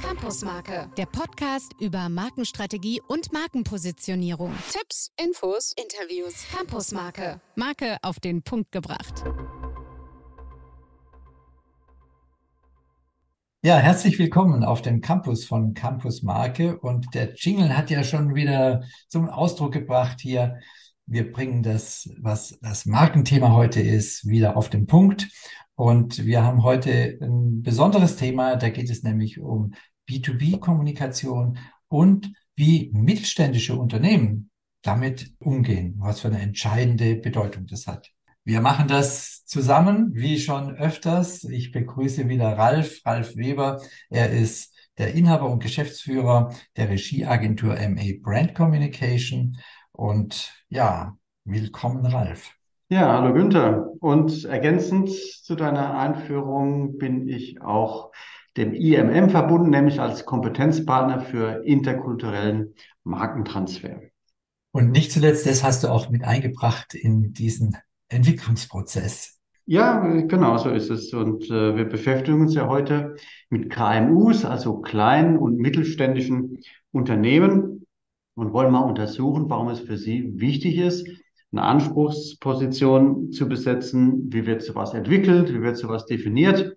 Campusmarke, der Podcast über Markenstrategie und Markenpositionierung. Tipps, Infos, Interviews. Campusmarke, Marke auf den Punkt gebracht. Ja, herzlich willkommen auf dem Campus von Campus Marke. Und der Jingle hat ja schon wieder zum Ausdruck gebracht hier. Wir bringen das, was das Markenthema heute ist, wieder auf den Punkt. Und wir haben heute ein besonderes Thema. Da geht es nämlich um B2B-Kommunikation und wie mittelständische Unternehmen damit umgehen, was für eine entscheidende Bedeutung das hat. Wir machen das zusammen, wie schon öfters. Ich begrüße wieder Ralf, Ralf Weber. Er ist der Inhaber und Geschäftsführer der Regieagentur MA Brand Communication. Und ja, willkommen, Ralf. Ja, hallo Günther. Und ergänzend zu deiner Einführung bin ich auch dem IMM verbunden, nämlich als Kompetenzpartner für interkulturellen Markentransfer. Und nicht zuletzt, das hast du auch mit eingebracht in diesen Entwicklungsprozess. Ja, genau, so ist es. Und äh, wir beschäftigen uns ja heute mit KMUs, also kleinen und mittelständischen Unternehmen und wollen mal untersuchen, warum es für sie wichtig ist, eine Anspruchsposition zu besetzen. Wie wird sowas entwickelt? Wie wird sowas definiert?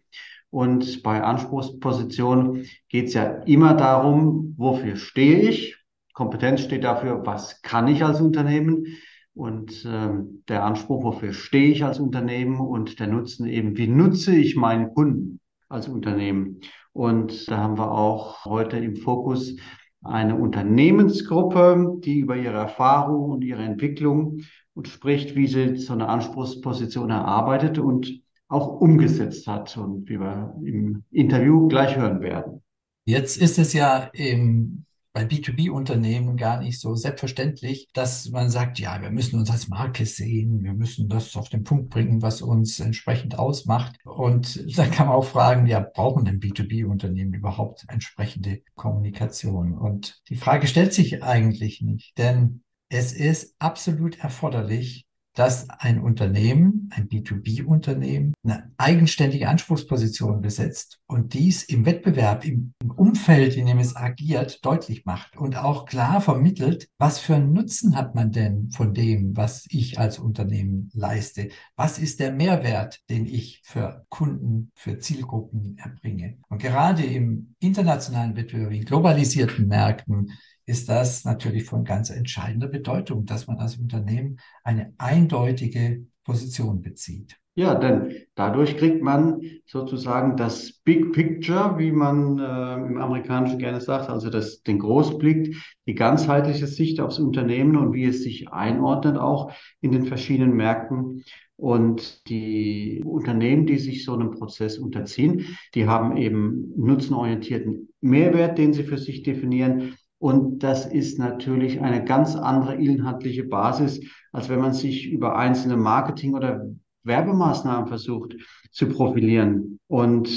Und bei Anspruchsposition geht es ja immer darum, wofür stehe ich? Kompetenz steht dafür, was kann ich als Unternehmen? Und ähm, der Anspruch, wofür stehe ich als Unternehmen und der Nutzen eben, wie nutze ich meinen Kunden als Unternehmen. Und da haben wir auch heute im Fokus eine Unternehmensgruppe, die über ihre Erfahrung und ihre Entwicklung und spricht, wie sie so eine Anspruchsposition erarbeitet und auch umgesetzt hat und wie wir im Interview gleich hören werden. Jetzt ist es ja im bei B2B-Unternehmen gar nicht so selbstverständlich, dass man sagt, ja, wir müssen uns als Marke sehen, wir müssen das auf den Punkt bringen, was uns entsprechend ausmacht. Und dann kann man auch fragen, ja, brauchen denn B2B-Unternehmen überhaupt entsprechende Kommunikation? Und die Frage stellt sich eigentlich nicht, denn es ist absolut erforderlich, dass ein Unternehmen, ein B2B-Unternehmen, eine eigenständige Anspruchsposition besetzt und dies im Wettbewerb, im Umfeld, in dem es agiert, deutlich macht und auch klar vermittelt, was für einen Nutzen hat man denn von dem, was ich als Unternehmen leiste? Was ist der Mehrwert, den ich für Kunden, für Zielgruppen erbringe? Und gerade im internationalen Wettbewerb, in globalisierten Märkten, ist das natürlich von ganz entscheidender Bedeutung, dass man als Unternehmen eine eindeutige Position bezieht. Ja, denn dadurch kriegt man sozusagen das Big Picture, wie man äh, im Amerikanischen gerne sagt, also das, den Großblick, die ganzheitliche Sicht aufs Unternehmen und wie es sich einordnet auch in den verschiedenen Märkten. Und die Unternehmen, die sich so einem Prozess unterziehen, die haben eben nutzenorientierten Mehrwert, den sie für sich definieren und das ist natürlich eine ganz andere inhaltliche Basis, als wenn man sich über einzelne Marketing- oder Werbemaßnahmen versucht zu profilieren. Und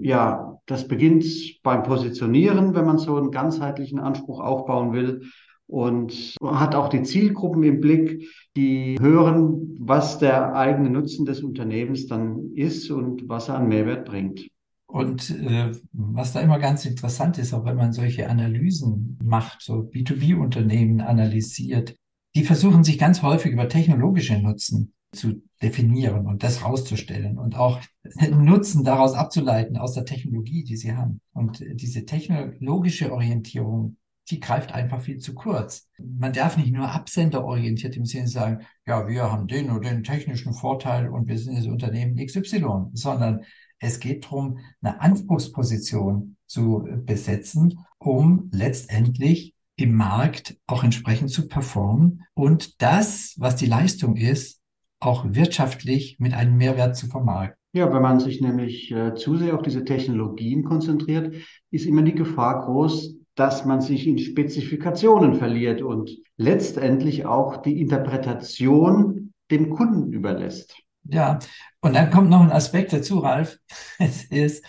ja, das beginnt beim Positionieren, wenn man so einen ganzheitlichen Anspruch aufbauen will. Und hat auch die Zielgruppen im Blick, die hören, was der eigene Nutzen des Unternehmens dann ist und was er an Mehrwert bringt. Und äh, was da immer ganz interessant ist, auch wenn man solche Analysen macht, so B2B-Unternehmen analysiert, die versuchen sich ganz häufig über technologische Nutzen zu definieren und das rauszustellen und auch Nutzen daraus abzuleiten aus der Technologie, die sie haben. Und diese technologische Orientierung, die greift einfach viel zu kurz. Man darf nicht nur absenderorientiert im Sinne sagen, ja, wir haben den oder den technischen Vorteil und wir sind das Unternehmen XY, sondern es geht darum, eine Anspruchsposition zu besetzen, um letztendlich im Markt auch entsprechend zu performen und das, was die Leistung ist, auch wirtschaftlich mit einem Mehrwert zu vermarkten. Ja, wenn man sich nämlich äh, zu sehr auf diese Technologien konzentriert, ist immer die Gefahr groß, dass man sich in Spezifikationen verliert und letztendlich auch die Interpretation dem Kunden überlässt. Ja, und dann kommt noch ein Aspekt dazu, Ralf. Es ist,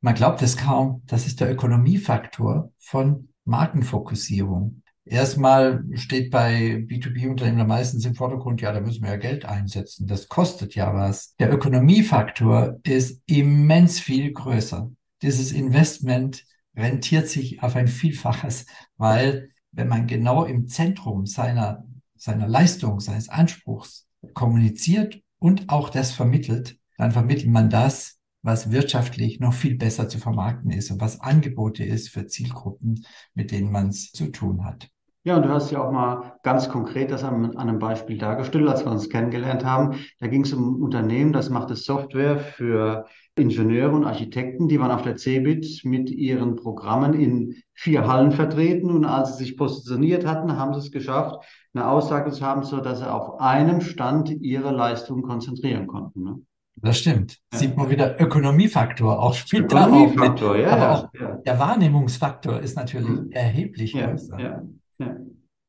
man glaubt es kaum, das ist der Ökonomiefaktor von Markenfokussierung. Erstmal steht bei B2B-Unternehmen meistens im Vordergrund, ja, da müssen wir ja Geld einsetzen. Das kostet ja was. Der Ökonomiefaktor ist immens viel größer. dieses Investment rentiert sich auf ein Vielfaches, weil wenn man genau im Zentrum seiner, seiner Leistung, seines Anspruchs kommuniziert und auch das vermittelt, dann vermittelt man das, was wirtschaftlich noch viel besser zu vermarkten ist und was Angebote ist für Zielgruppen, mit denen man es zu tun hat. Ja, und du hast ja auch mal ganz konkret das an, einem Beispiel dargestellt, als wir uns kennengelernt haben. Da ging es um ein Unternehmen, das machte Software für Ingenieure und Architekten, die waren auf der CeBIT mit ihren Programmen in vier Hallen vertreten. Und als sie sich positioniert hatten, haben sie es geschafft, eine Aussage zu haben, so dass sie auf einem Stand ihre Leistungen konzentrieren konnten. Ne? Das stimmt. Ja. Sieht man wieder Ökonomiefaktor auch spielt Ökonomiefaktor, ja, aber ja, auch ja. der Wahrnehmungsfaktor ist natürlich mhm. erheblich größer. Ja, ja.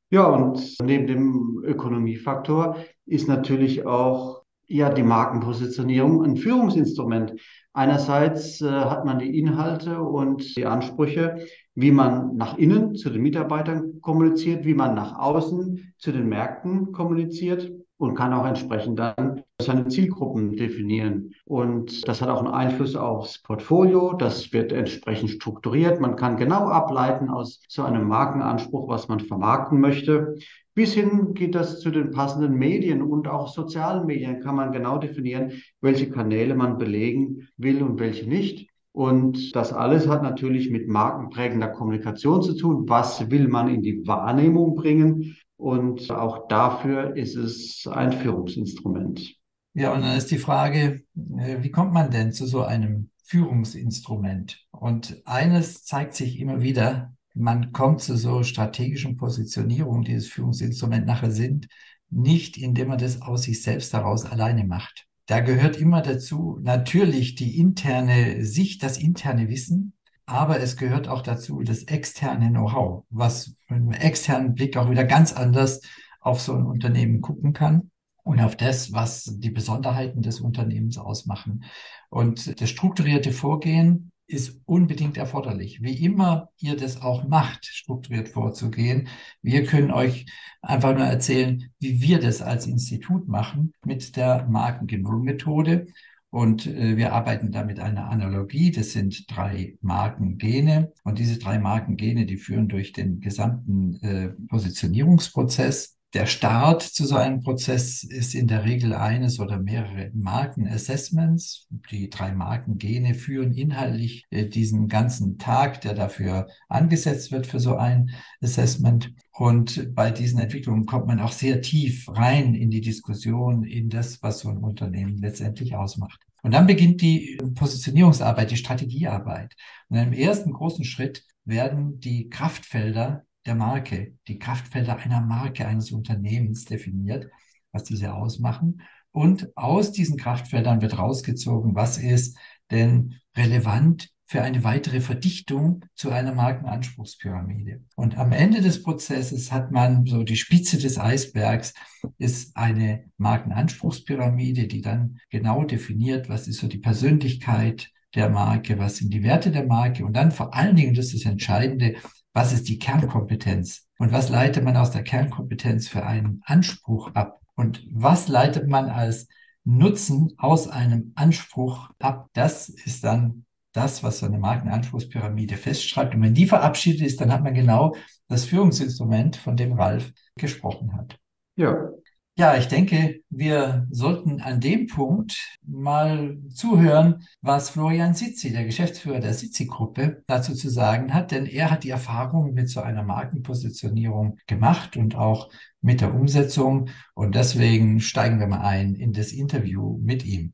ja, und neben dem Ökonomiefaktor ist natürlich auch ja die Markenpositionierung ein Führungsinstrument. Einerseits äh, hat man die Inhalte und die Ansprüche, wie man nach innen zu den Mitarbeitern kommuniziert, wie man nach außen zu den Märkten kommuniziert und kann auch entsprechend dann seine Zielgruppen definieren. Und das hat auch einen Einfluss aufs Portfolio. Das wird entsprechend strukturiert. Man kann genau ableiten aus so einem Markenanspruch, was man vermarkten möchte. Bis hin geht das zu den passenden Medien und auch sozialen Medien kann man genau definieren, welche Kanäle man belegen will und welche nicht. Und das alles hat natürlich mit markenprägender Kommunikation zu tun. Was will man in die Wahrnehmung bringen? Und auch dafür ist es ein Führungsinstrument. Ja, und dann ist die Frage, äh, wie kommt man denn zu so einem Führungsinstrument? Und eines zeigt sich immer wieder, man kommt zu so strategischen Positionierungen, die das Führungsinstrument nachher sind, nicht indem man das aus sich selbst heraus alleine macht. Da gehört immer dazu natürlich die interne Sicht, das interne Wissen, aber es gehört auch dazu das externe Know-how, was mit einem externen Blick auch wieder ganz anders auf so ein Unternehmen gucken kann und auf das, was die Besonderheiten des Unternehmens ausmachen. Und das strukturierte Vorgehen ist unbedingt erforderlich. Wie immer ihr das auch macht, strukturiert vorzugehen. Wir können euch einfach nur erzählen, wie wir das als Institut machen mit der Markengenom-Methode. Und äh, wir arbeiten da mit einer Analogie. Das sind drei Markengene. Und diese drei Markengene, die führen durch den gesamten äh, Positionierungsprozess. Der Start zu so einem Prozess ist in der Regel eines oder mehrere Markenassessments. Die drei Markengene führen inhaltlich äh, diesen ganzen Tag, der dafür angesetzt wird für so ein Assessment. Und bei diesen Entwicklungen kommt man auch sehr tief rein in die Diskussion, in das, was so ein Unternehmen letztendlich ausmacht. Und dann beginnt die Positionierungsarbeit, die Strategiearbeit. Und im ersten großen Schritt werden die Kraftfelder der Marke, die Kraftfelder einer Marke, eines Unternehmens definiert, was diese ausmachen. Und aus diesen Kraftfeldern wird rausgezogen, was ist denn relevant für eine weitere Verdichtung zu einer Markenanspruchspyramide. Und am Ende des Prozesses hat man so die Spitze des Eisbergs ist eine Markenanspruchspyramide, die dann genau definiert, was ist so die Persönlichkeit der Marke, was sind die Werte der Marke und dann vor allen Dingen, das ist das Entscheidende, was ist die Kernkompetenz und was leitet man aus der Kernkompetenz für einen Anspruch ab und was leitet man als Nutzen aus einem Anspruch ab. Das ist dann das, was so eine Markenanspruchspyramide festschreibt. Und wenn die verabschiedet ist, dann hat man genau das Führungsinstrument, von dem Ralf gesprochen hat. Ja, ja, ich denke, wir sollten an dem Punkt mal zuhören, was Florian Sitzi, der Geschäftsführer der Sitzi-Gruppe, dazu zu sagen hat, denn er hat die Erfahrung mit so einer Markenpositionierung gemacht und auch mit der Umsetzung. Und deswegen steigen wir mal ein in das Interview mit ihm.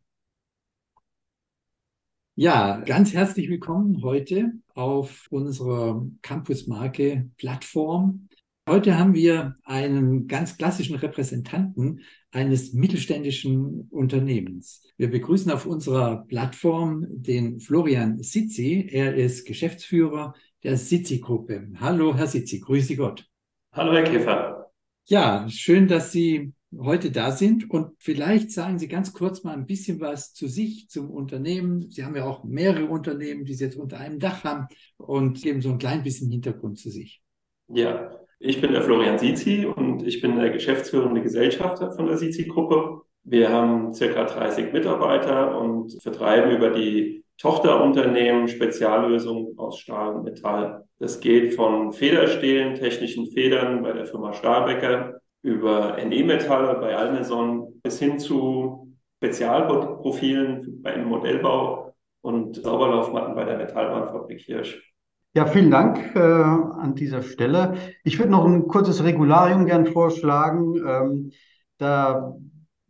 Ja, ganz herzlich willkommen heute auf unserer Campus-Marke-Plattform. Heute haben wir einen ganz klassischen Repräsentanten eines mittelständischen Unternehmens. Wir begrüßen auf unserer Plattform den Florian Sitzi. Er ist Geschäftsführer der Sitzi-Gruppe. Hallo, Herr Sitzi, grüße Gott. Hallo, Herr Käfer. Ja, schön, dass Sie heute da sind und vielleicht sagen Sie ganz kurz mal ein bisschen was zu sich, zum Unternehmen. Sie haben ja auch mehrere Unternehmen, die Sie jetzt unter einem Dach haben und geben so ein klein bisschen Hintergrund zu sich. Ja, ich bin der Florian Sizi und ich bin der geschäftsführende Gesellschafter von der Sizi-Gruppe. Wir haben circa 30 Mitarbeiter und vertreiben über die Tochterunternehmen Speziallösungen aus Stahl und Metall. Das geht von Federstehlen, technischen Federn bei der Firma Stahlbecker über NE-Metalle bei Almason bis hin zu Spezialprofilen beim Modellbau und Sauberlaufmatten bei der Metallbahnfabrik Hirsch. Ja, vielen Dank äh, an dieser Stelle. Ich würde noch ein kurzes Regularium gern vorschlagen. Ähm, da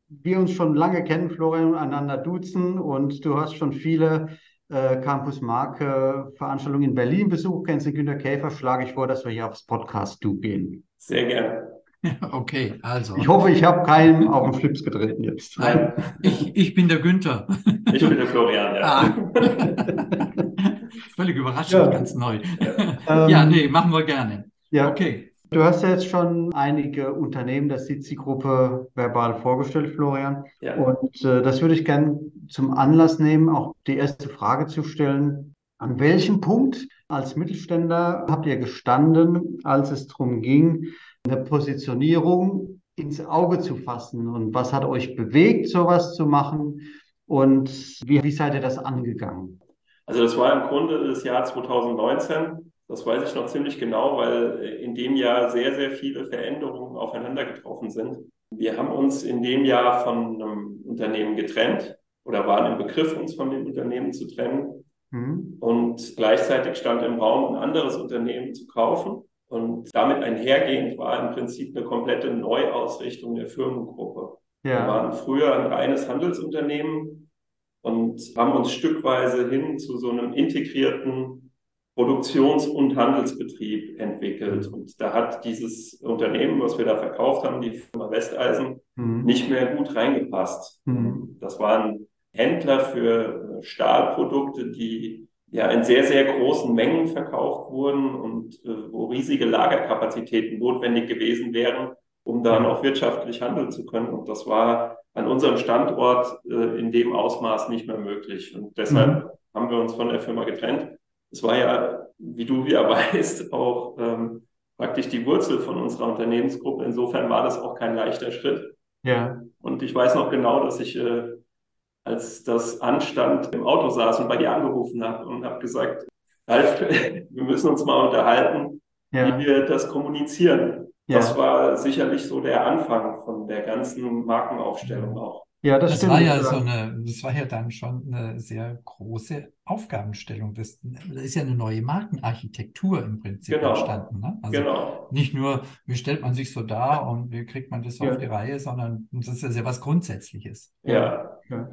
wir uns schon lange kennen, Florian, einander duzen und du hast schon viele äh, Campus Marke Veranstaltungen in Berlin besucht, kennst den Günter Käfer, schlage ich vor, dass wir hier aufs Podcast Du gehen. Sehr gerne. Okay, also. Ich hoffe, ich habe keinen auf den Flips getreten jetzt. Nein, ich, ich bin der Günther. Ich bin der Florian, ja. Ah. Völlig überraschend, ja. ganz neu. Ja. ja, nee, machen wir gerne. Ja. Okay. Du hast ja jetzt schon einige Unternehmen der SITSI-Gruppe verbal vorgestellt, Florian. Ja. Und äh, das würde ich gerne zum Anlass nehmen, auch die erste Frage zu stellen. An welchem Punkt als Mittelständler habt ihr gestanden, als es darum ging, eine Positionierung ins Auge zu fassen? Und was hat euch bewegt, sowas zu machen? Und wie, wie seid ihr das angegangen? Also das war im Grunde das Jahr 2019. Das weiß ich noch ziemlich genau, weil in dem Jahr sehr, sehr viele Veränderungen aufeinander getroffen sind. Wir haben uns in dem Jahr von einem Unternehmen getrennt oder waren im Begriff, uns von dem Unternehmen zu trennen. Mhm. Und gleichzeitig stand im Raum, ein anderes Unternehmen zu kaufen. Und damit einhergehend war im Prinzip eine komplette Neuausrichtung der Firmengruppe. Ja. Wir waren früher ein reines Handelsunternehmen und haben uns stückweise hin zu so einem integrierten Produktions- und Handelsbetrieb entwickelt. Und da hat dieses Unternehmen, was wir da verkauft haben, die Firma Westeisen, mhm. nicht mehr gut reingepasst. Mhm. Das waren Händler für Stahlprodukte, die ja in sehr, sehr großen Mengen verkauft wurden und äh, wo riesige Lagerkapazitäten notwendig gewesen wären, um da noch wirtschaftlich handeln zu können. Und das war an unserem Standort äh, in dem Ausmaß nicht mehr möglich. Und deshalb mhm. haben wir uns von der Firma getrennt. Es war ja, wie du ja weißt, auch ähm, praktisch die Wurzel von unserer Unternehmensgruppe. Insofern war das auch kein leichter Schritt. Ja. Und ich weiß noch genau, dass ich äh, als das anstand, im Auto saß und bei dir angerufen habe und habe gesagt, Ralf, wir müssen uns mal unterhalten, ja. wie wir das kommunizieren. Ja. Das war sicherlich so der Anfang von der ganzen Markenaufstellung auch. Ja, das, das stimmt. war ja so eine, das war ja dann schon eine sehr große Aufgabenstellung. Das, das ist ja eine neue Markenarchitektur im Prinzip genau. entstanden. Ne? Also genau. nicht nur, wie stellt man sich so dar und wie kriegt man das ja. auf die Reihe, sondern das ist ja was Grundsätzliches. Ja. ja.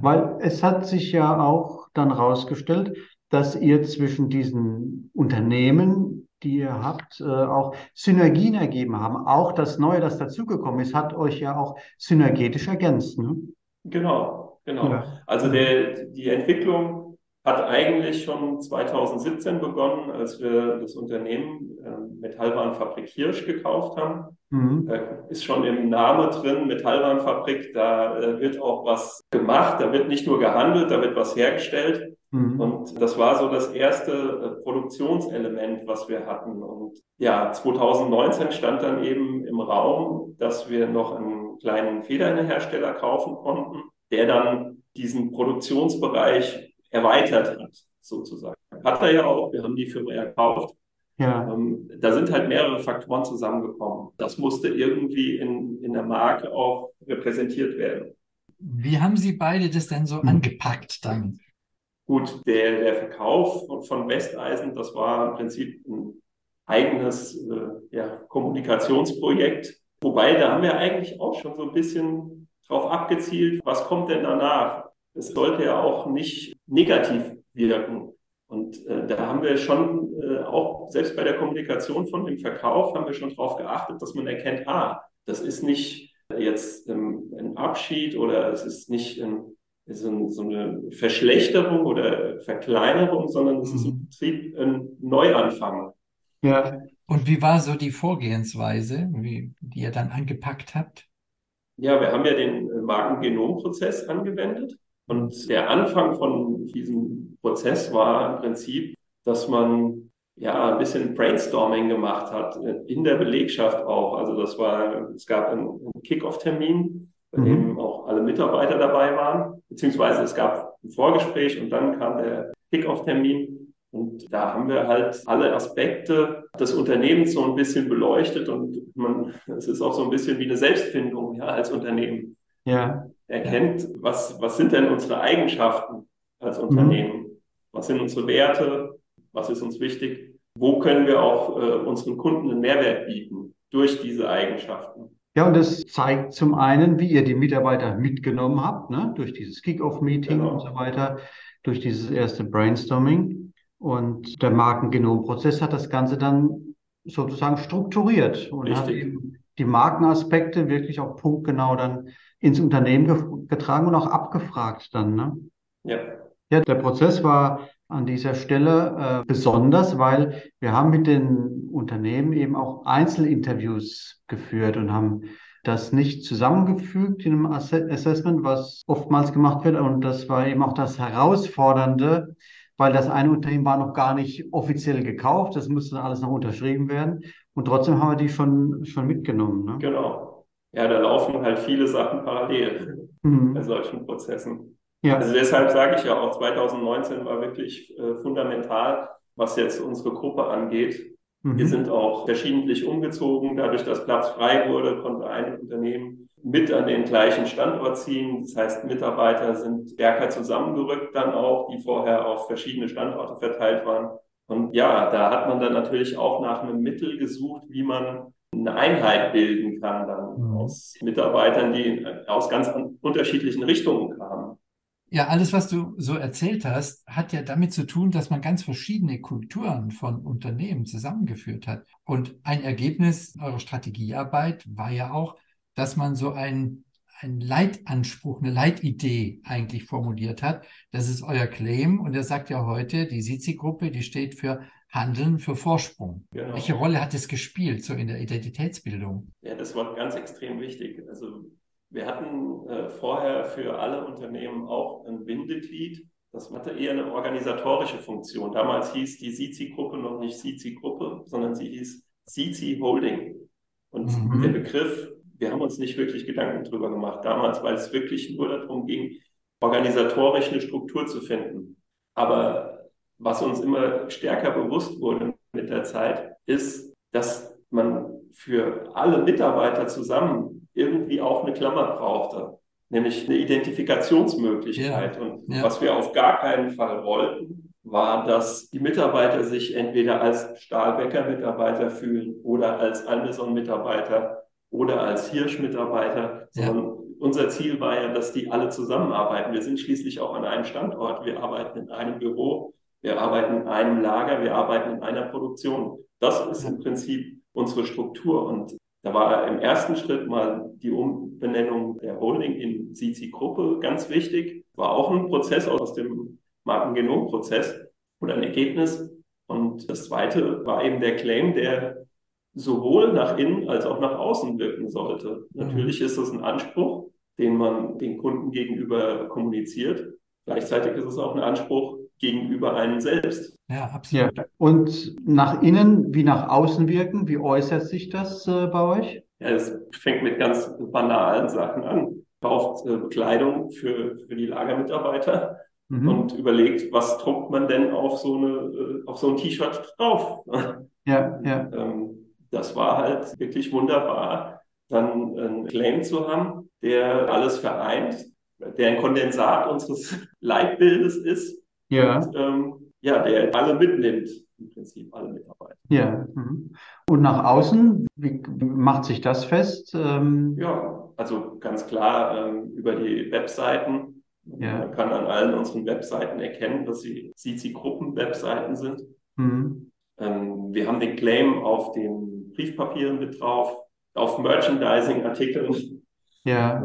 Weil es hat sich ja auch dann rausgestellt, dass ihr zwischen diesen Unternehmen, die ihr habt, äh, auch Synergien ergeben haben. Auch das Neue, das dazugekommen ist, hat euch ja auch synergetisch ergänzt. Ne? Genau, genau. Ja. Also der, die Entwicklung hat eigentlich schon 2017 begonnen, als wir das Unternehmen äh, Metallwarenfabrik Hirsch gekauft haben. Mhm. Da ist schon im Namen drin, Metallwarenfabrik, da äh, wird auch was gemacht, da wird nicht nur gehandelt, da wird was hergestellt. Mhm. Und das war so das erste äh, Produktionselement, was wir hatten. Und ja, 2019 stand dann eben im Raum, dass wir noch einen kleinen Federhersteller kaufen konnten, der dann diesen Produktionsbereich erweitert hat, sozusagen. Hat er ja auch, wir haben die Firma ja gekauft. Ja. Ähm, da sind halt mehrere Faktoren zusammengekommen. Das musste irgendwie in, in der Marke auch repräsentiert werden. Wie haben Sie beide das denn so hm. angepackt dann? Gut, der, der Verkauf von Westeisen, das war im Prinzip ein eigenes äh, ja, Kommunikationsprojekt. Wobei, da haben wir eigentlich auch schon so ein bisschen drauf abgezielt, was kommt denn danach? Es sollte ja auch nicht negativ wirken. Und äh, da haben wir schon äh, auch, selbst bei der Kommunikation von dem Verkauf, haben wir schon darauf geachtet, dass man erkennt, ah, das ist nicht jetzt ähm, ein Abschied oder es ist nicht ein so, so eine Verschlechterung oder Verkleinerung, sondern es ist im mhm. Prinzip ein Neuanfang. Ja. Und wie war so die Vorgehensweise, wie, die ihr dann angepackt habt? Ja, wir haben ja den Markengenomprozess angewendet. Und der Anfang von diesem Prozess war im Prinzip, dass man ja ein bisschen Brainstorming gemacht hat, in der Belegschaft auch. Also das war, es gab einen Kick-Off-Termin bei mhm. dem auch alle Mitarbeiter dabei waren, beziehungsweise es gab ein Vorgespräch und dann kam der Kick-Off-Termin. Und da haben wir halt alle Aspekte des Unternehmens so ein bisschen beleuchtet und man, es ist auch so ein bisschen wie eine Selbstfindung ja, als Unternehmen. Ja. Erkennt, was, was sind denn unsere Eigenschaften als mhm. Unternehmen? Mhm. Was sind unsere Werte? Was ist uns wichtig? Wo können wir auch äh, unseren Kunden einen Mehrwert bieten durch diese Eigenschaften? Ja, und das zeigt zum einen, wie ihr die Mitarbeiter mitgenommen habt, ne? durch dieses Kick-Off-Meeting genau. und so weiter, durch dieses erste Brainstorming. Und der Markengenomprozess hat das Ganze dann sozusagen strukturiert und Richtig. hat eben die Markenaspekte wirklich auch punktgenau dann ins Unternehmen getragen und auch abgefragt dann. Ne? Ja. Ja, der Prozess war an dieser Stelle äh, besonders, weil wir haben mit den Unternehmen eben auch Einzelinterviews geführt und haben das nicht zusammengefügt in einem Ass Assessment, was oftmals gemacht wird. Und das war eben auch das Herausfordernde, weil das eine Unternehmen war noch gar nicht offiziell gekauft. Das musste alles noch unterschrieben werden. Und trotzdem haben wir die schon, schon mitgenommen. Ne? Genau. Ja, da laufen halt viele Sachen parallel mhm. bei solchen Prozessen. Ja. Also deshalb sage ich ja auch, 2019 war wirklich äh, fundamental, was jetzt unsere Gruppe angeht. Mhm. Wir sind auch verschiedentlich umgezogen. Dadurch, dass Platz frei wurde, konnte ein Unternehmen mit an den gleichen Standort ziehen. Das heißt, Mitarbeiter sind stärker zusammengerückt dann auch, die vorher auf verschiedene Standorte verteilt waren. Und ja, da hat man dann natürlich auch nach einem Mittel gesucht, wie man eine Einheit bilden kann dann mhm. aus Mitarbeitern, die aus ganz unterschiedlichen Richtungen kamen. Ja, alles, was du so erzählt hast, hat ja damit zu tun, dass man ganz verschiedene Kulturen von Unternehmen zusammengeführt hat. Und ein Ergebnis eurer Strategiearbeit war ja auch, dass man so ein ein Leitanspruch, eine Leitidee eigentlich formuliert hat. Das ist euer Claim und er sagt ja heute, die SIZI-Gruppe, die steht für Handeln für Vorsprung. Genau. Welche Rolle hat es gespielt, so in der Identitätsbildung? Ja, das war ganz extrem wichtig. Also wir hatten äh, vorher für alle Unternehmen auch ein Bindeglied. Das hatte eher eine organisatorische Funktion. Damals hieß die SIZI-Gruppe noch nicht SIZI-Gruppe, sondern sie hieß SIZI Holding. Und mhm. der Begriff, wir haben uns nicht wirklich Gedanken drüber gemacht damals, weil es wirklich nur darum ging, organisatorisch eine Struktur zu finden. Aber was uns immer stärker bewusst wurde mit der Zeit, ist, dass man für alle Mitarbeiter zusammen irgendwie auch eine Klammer brauchte, nämlich eine Identifikationsmöglichkeit. Ja. Und ja. was wir auf gar keinen Fall wollten, war, dass die Mitarbeiter sich entweder als Stahlbecker-Mitarbeiter fühlen oder als Anderson-Mitarbeiter oder als Hirsch-Mitarbeiter, ja. unser Ziel war ja, dass die alle zusammenarbeiten. Wir sind schließlich auch an einem Standort. Wir arbeiten in einem Büro, wir arbeiten in einem Lager, wir arbeiten in einer Produktion. Das ist im Prinzip unsere Struktur. Und da war im ersten Schritt mal die Umbenennung der Holding in CC-Gruppe ganz wichtig. War auch ein Prozess aus dem Markengenomprozess oder ein Ergebnis. Und das zweite war eben der Claim, der sowohl nach innen als auch nach außen wirken sollte. Mhm. Natürlich ist es ein Anspruch, den man den Kunden gegenüber kommuniziert. Gleichzeitig ist es auch ein Anspruch gegenüber einem selbst. Ja, absolut. Ja. Und nach innen wie nach außen wirken, wie äußert sich das äh, bei euch? Ja, es fängt mit ganz banalen Sachen an. Kauft äh, Kleidung für, für die Lagermitarbeiter mhm. und überlegt, was druckt man denn auf so, eine, äh, auf so ein T-Shirt drauf? Ja, ja. Ähm, das war halt wirklich wunderbar, dann einen Claim zu haben, der alles vereint, der ein Kondensat unseres Leitbildes ist. Ja. Und, ähm, ja, der alle mitnimmt, im Prinzip alle Mitarbeiter. Ja. Mhm. Und nach außen, wie macht sich das fest? Ähm ja, also ganz klar ähm, über die Webseiten. Ja. Man kann an allen unseren Webseiten erkennen, dass sie CC-Gruppen-Webseiten sind. Mhm. Ähm, wir haben den Claim auf den Briefpapieren mit drauf, auf Merchandising-Artikeln. Ja.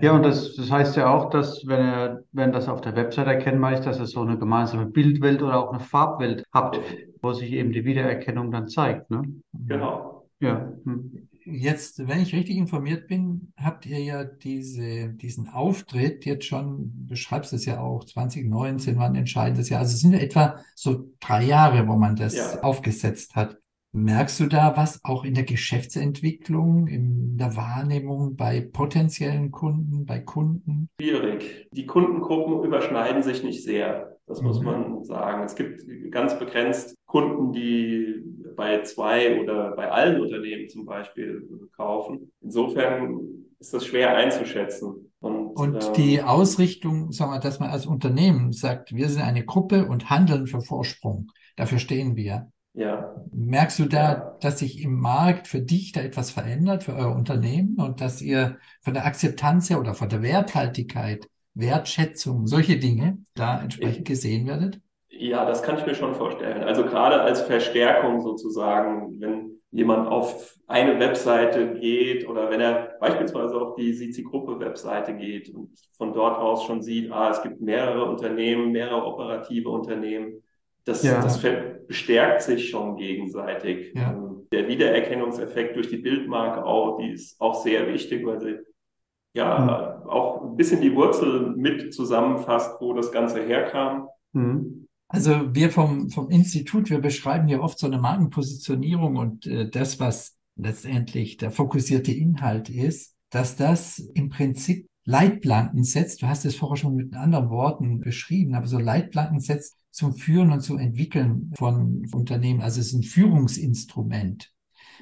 Ja, und das, das heißt ja auch, dass wenn er, wenn das auf der Website erkennbar ist, dass ihr so eine gemeinsame Bildwelt oder auch eine Farbwelt habt, wo sich eben die Wiedererkennung dann zeigt, ne? Genau. Ja. Hm. Jetzt, wenn ich richtig informiert bin, habt ihr ja diese, diesen Auftritt jetzt schon, beschreibst es ja auch, 2019 war ein entscheidendes Jahr. Also es sind ja etwa so drei Jahre, wo man das ja. aufgesetzt hat. Merkst du da was auch in der Geschäftsentwicklung, in der Wahrnehmung bei potenziellen Kunden, bei Kunden? Schwierig. Die Kundengruppen überschneiden sich nicht sehr. Das mhm. muss man sagen. Es gibt ganz begrenzt Kunden, die bei zwei oder bei allen Unternehmen zum Beispiel kaufen. Insofern ist das schwer einzuschätzen. Und, und ähm, die Ausrichtung, sagen wir, dass man als Unternehmen sagt, wir sind eine Gruppe und handeln für Vorsprung. Dafür stehen wir. Ja. Merkst du da, dass sich im Markt für dich da etwas verändert, für euer Unternehmen und dass ihr von der Akzeptanz her oder von der Werthaltigkeit, Wertschätzung, solche Dinge da entsprechend gesehen werdet? Ja, das kann ich mir schon vorstellen. Also gerade als Verstärkung sozusagen, wenn jemand auf eine Webseite geht oder wenn er beispielsweise auf die Sizi-Gruppe-Webseite geht und von dort aus schon sieht, ah, es gibt mehrere Unternehmen, mehrere operative Unternehmen, das, ja. das bestärkt sich schon gegenseitig. Ja. Ähm, der Wiedererkennungseffekt durch die Bildmarke auch, die ist auch sehr wichtig, weil sie ja mhm. auch ein bisschen die Wurzel mit zusammenfasst, wo das Ganze herkam. Mhm. Also wir vom, vom Institut, wir beschreiben ja oft so eine Markenpositionierung und äh, das, was letztendlich der fokussierte Inhalt ist, dass das im Prinzip Leitplanken setzt. Du hast es vorher schon mit anderen Worten beschrieben, aber so Leitplanken setzt zum Führen und zum Entwickeln von Unternehmen. Also es ist ein Führungsinstrument.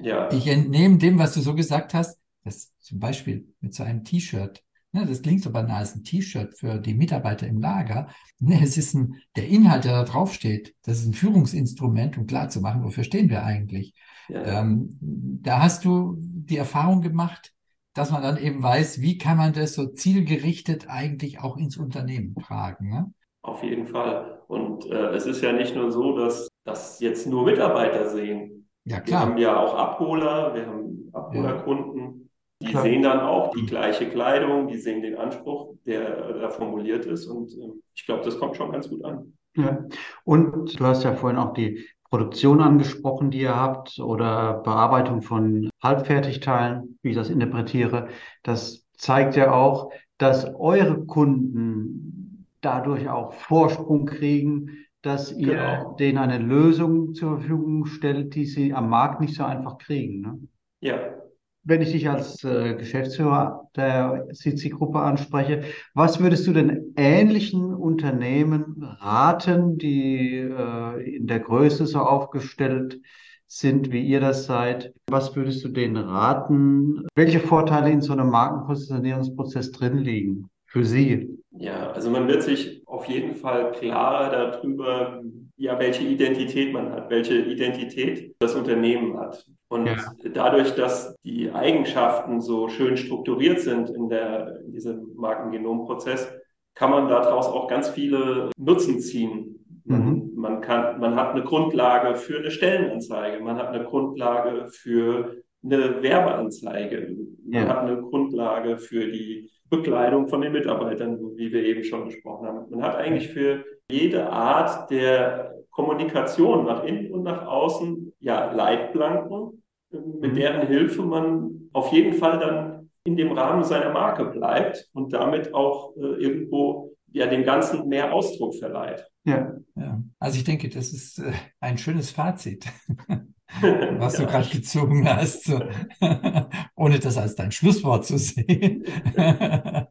Ja. Ich entnehme dem, was du so gesagt hast, dass zum Beispiel mit so einem T-Shirt, ne, das klingt so banal, ist ein T-Shirt für die Mitarbeiter im Lager. Ne, es ist ein, der Inhalt, der da draufsteht, das ist ein Führungsinstrument, um klar zu machen, wofür stehen wir eigentlich. Ja. Ähm, da hast du die Erfahrung gemacht, dass man dann eben weiß, wie kann man das so zielgerichtet eigentlich auch ins Unternehmen tragen. Ne? Auf jeden Fall. Und äh, es ist ja nicht nur so, dass das jetzt nur Mitarbeiter sehen. Ja, klar. Wir haben ja auch Abholer, wir haben Abholerkunden, die klar. sehen dann auch die gleiche Kleidung, die sehen den Anspruch, der da formuliert ist. Und äh, ich glaube, das kommt schon ganz gut an. Ja. Und du hast ja vorhin auch die Produktion angesprochen, die ihr habt, oder Bearbeitung von Halbfertigteilen, wie ich das interpretiere. Das zeigt ja auch, dass eure Kunden dadurch auch Vorsprung kriegen, dass ihr genau. denen eine Lösung zur Verfügung stellt, die sie am Markt nicht so einfach kriegen. Ne? Ja, wenn ich dich als äh, Geschäftsführer der CC-Gruppe anspreche, was würdest du denn ähnlichen Unternehmen raten, die äh, in der Größe so aufgestellt sind, wie ihr das seid? Was würdest du denen raten? Welche Vorteile in so einem Markenpositionierungsprozess drin liegen für sie? Ja, also man wird sich auf jeden Fall klarer darüber, ja, welche Identität man hat, welche Identität das Unternehmen hat. Und ja. dadurch, dass die Eigenschaften so schön strukturiert sind in, der, in diesem Markengenomprozess, kann man daraus auch ganz viele Nutzen ziehen. Mhm. Man, kann, man hat eine Grundlage für eine Stellenanzeige, man hat eine Grundlage für eine Werbeanzeige, man ja. hat eine Grundlage für die Bekleidung von den Mitarbeitern, wie wir eben schon gesprochen haben. Man hat eigentlich für jede Art der Kommunikation nach innen und nach außen ja Leitplanken, mit deren Hilfe man auf jeden Fall dann in dem Rahmen seiner Marke bleibt und damit auch äh, irgendwo ja dem Ganzen mehr Ausdruck verleiht. Ja, ja. Also ich denke, das ist äh, ein schönes Fazit. was du gerade gezogen hast, so, ohne das als dein Schlusswort zu sehen.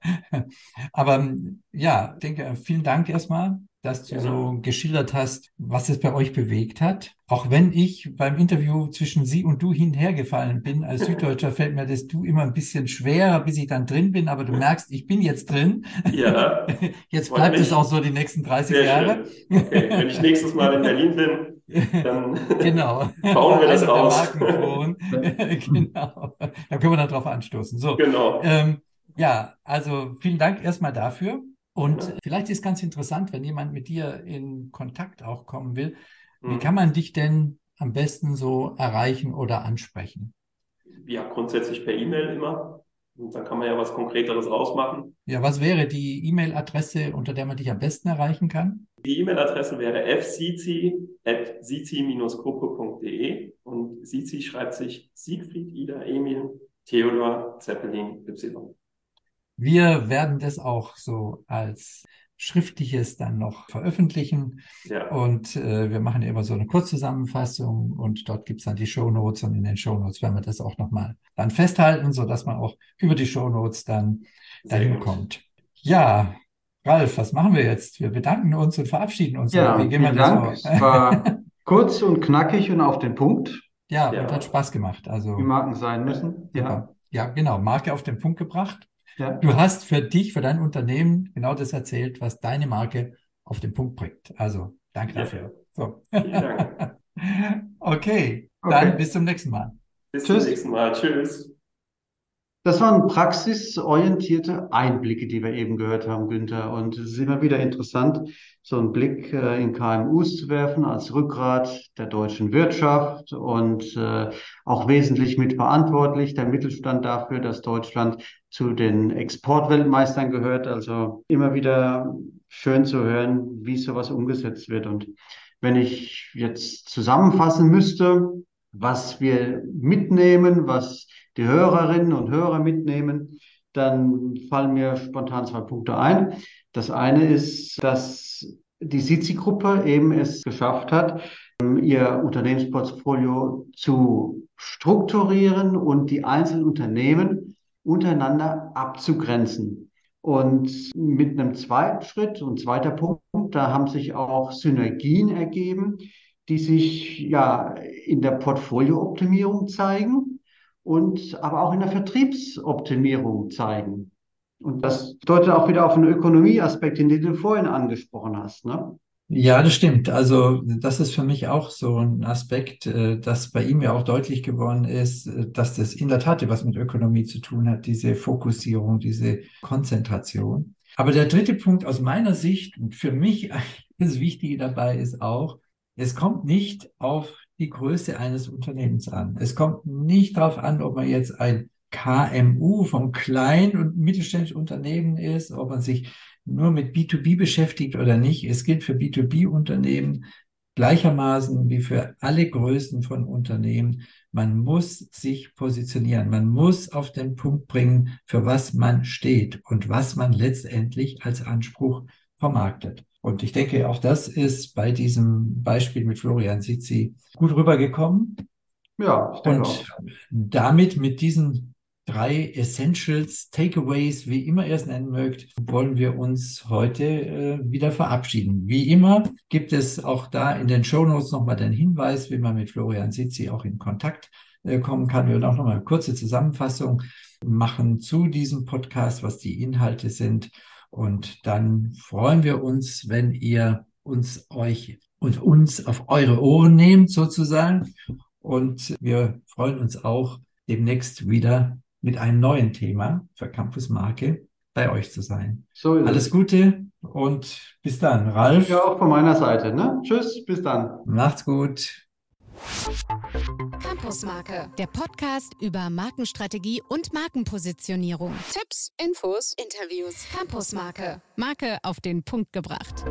Aber ja, denke, vielen Dank erstmal, dass du so geschildert hast, was es bei euch bewegt hat. Auch wenn ich beim Interview zwischen Sie und du hinhergefallen bin, als Süddeutscher fällt mir das Du immer ein bisschen schwerer, bis ich dann drin bin, aber du merkst, ich bin jetzt drin. Ja. Jetzt bleibt es auch so die nächsten 30 Sehr Jahre. Okay. Wenn ich nächstes Mal in Berlin bin, dann genau. bauen wir das aus. genau. Da können wir dann drauf anstoßen. So. Genau. Ähm, ja, also vielen Dank erstmal dafür. Und ja. vielleicht ist ganz interessant, wenn jemand mit dir in Kontakt auch kommen will. Mhm. Wie kann man dich denn am besten so erreichen oder ansprechen? Ja, grundsätzlich per E-Mail immer. Und dann kann man ja was Konkreteres ausmachen. Ja, was wäre die E-Mail-Adresse, unter der man dich am besten erreichen kann? Die E-Mail-Adresse wäre fsizi.sizi-gruppe.de und Sizi schreibt sich Siegfried, Ida, Emil, Theodor, Zeppelin, Y. Wir werden das auch so als Schriftliches dann noch veröffentlichen. Ja. Und äh, wir machen immer so eine Kurzzusammenfassung und dort gibt's dann die Shownotes und in den Shownotes werden wir das auch nochmal dann festhalten, so dass man auch über die Shownotes dann dahin kommt. Ja, Ralf, was machen wir jetzt? Wir bedanken uns und verabschieden uns. Ja, Wie gehen wir Dank. Es war kurz und knackig und auf den Punkt. Ja, ja. und hat Spaß gemacht. Also, Wie Marken sein müssen. Ja. ja, genau. Marke auf den Punkt gebracht. Ja. Du hast für dich, für dein Unternehmen genau das erzählt, was deine Marke auf den Punkt bringt. Also danke dafür. So. Dank. okay, dann okay. bis zum nächsten Mal. Bis Tschüss. zum nächsten Mal. Tschüss. Das waren praxisorientierte Einblicke, die wir eben gehört haben, Günther. Und es ist immer wieder interessant, so einen Blick äh, in KMUs zu werfen als Rückgrat der deutschen Wirtschaft und äh, auch wesentlich mitverantwortlich der Mittelstand dafür, dass Deutschland zu den Exportweltmeistern gehört. Also immer wieder schön zu hören, wie sowas umgesetzt wird. Und wenn ich jetzt zusammenfassen müsste, was wir mitnehmen, was die Hörerinnen und Hörer mitnehmen, dann fallen mir spontan zwei Punkte ein. Das eine ist, dass die Sizi-Gruppe eben es geschafft hat, ihr Unternehmensportfolio zu strukturieren und die einzelnen Unternehmen untereinander abzugrenzen. Und mit einem zweiten Schritt und zweiter Punkt, da haben sich auch Synergien ergeben, die sich ja in der Portfoliooptimierung zeigen und aber auch in der Vertriebsoptimierung zeigen. Und das deutet auch wieder auf einen Ökonomieaspekt den du vorhin angesprochen hast. Ne? Ja, das stimmt. Also das ist für mich auch so ein Aspekt, äh, dass bei ihm ja auch deutlich geworden ist, äh, dass das in der Tat was mit Ökonomie zu tun hat, diese Fokussierung, diese Konzentration. Aber der dritte Punkt aus meiner Sicht und für mich das Wichtige dabei ist auch, es kommt nicht auf die Größe eines Unternehmens an. Es kommt nicht darauf an, ob man jetzt ein KMU vom kleinen und mittelständischen Unternehmen ist, ob man sich nur mit B2B beschäftigt oder nicht. Es gilt für B2B-Unternehmen gleichermaßen wie für alle Größen von Unternehmen. Man muss sich positionieren. Man muss auf den Punkt bringen, für was man steht und was man letztendlich als Anspruch vermarktet. Und ich denke, auch das ist bei diesem Beispiel mit Florian Sitzi gut rübergekommen. Ja, ich denke Und auch. damit mit diesen drei Essentials, Takeaways, wie immer ihr es nennen mögt, wollen wir uns heute äh, wieder verabschieden. Wie immer gibt es auch da in den Show Notes nochmal den Hinweis, wie man mit Florian Sitzi auch in Kontakt äh, kommen kann. Wir werden auch nochmal eine kurze Zusammenfassung machen zu diesem Podcast, was die Inhalte sind. Und dann freuen wir uns, wenn ihr uns euch und uns auf eure Ohren nehmt sozusagen. Und wir freuen uns auch demnächst wieder mit einem neuen Thema für Campus Marke bei euch zu sein. So Alles Gute und bis dann, Ralf. Ja, auch von meiner Seite. Ne? Tschüss, bis dann. Macht's gut. Campusmarke, der Podcast über Markenstrategie und Markenpositionierung. Tipps, Infos, Interviews. Campusmarke, Marke auf den Punkt gebracht.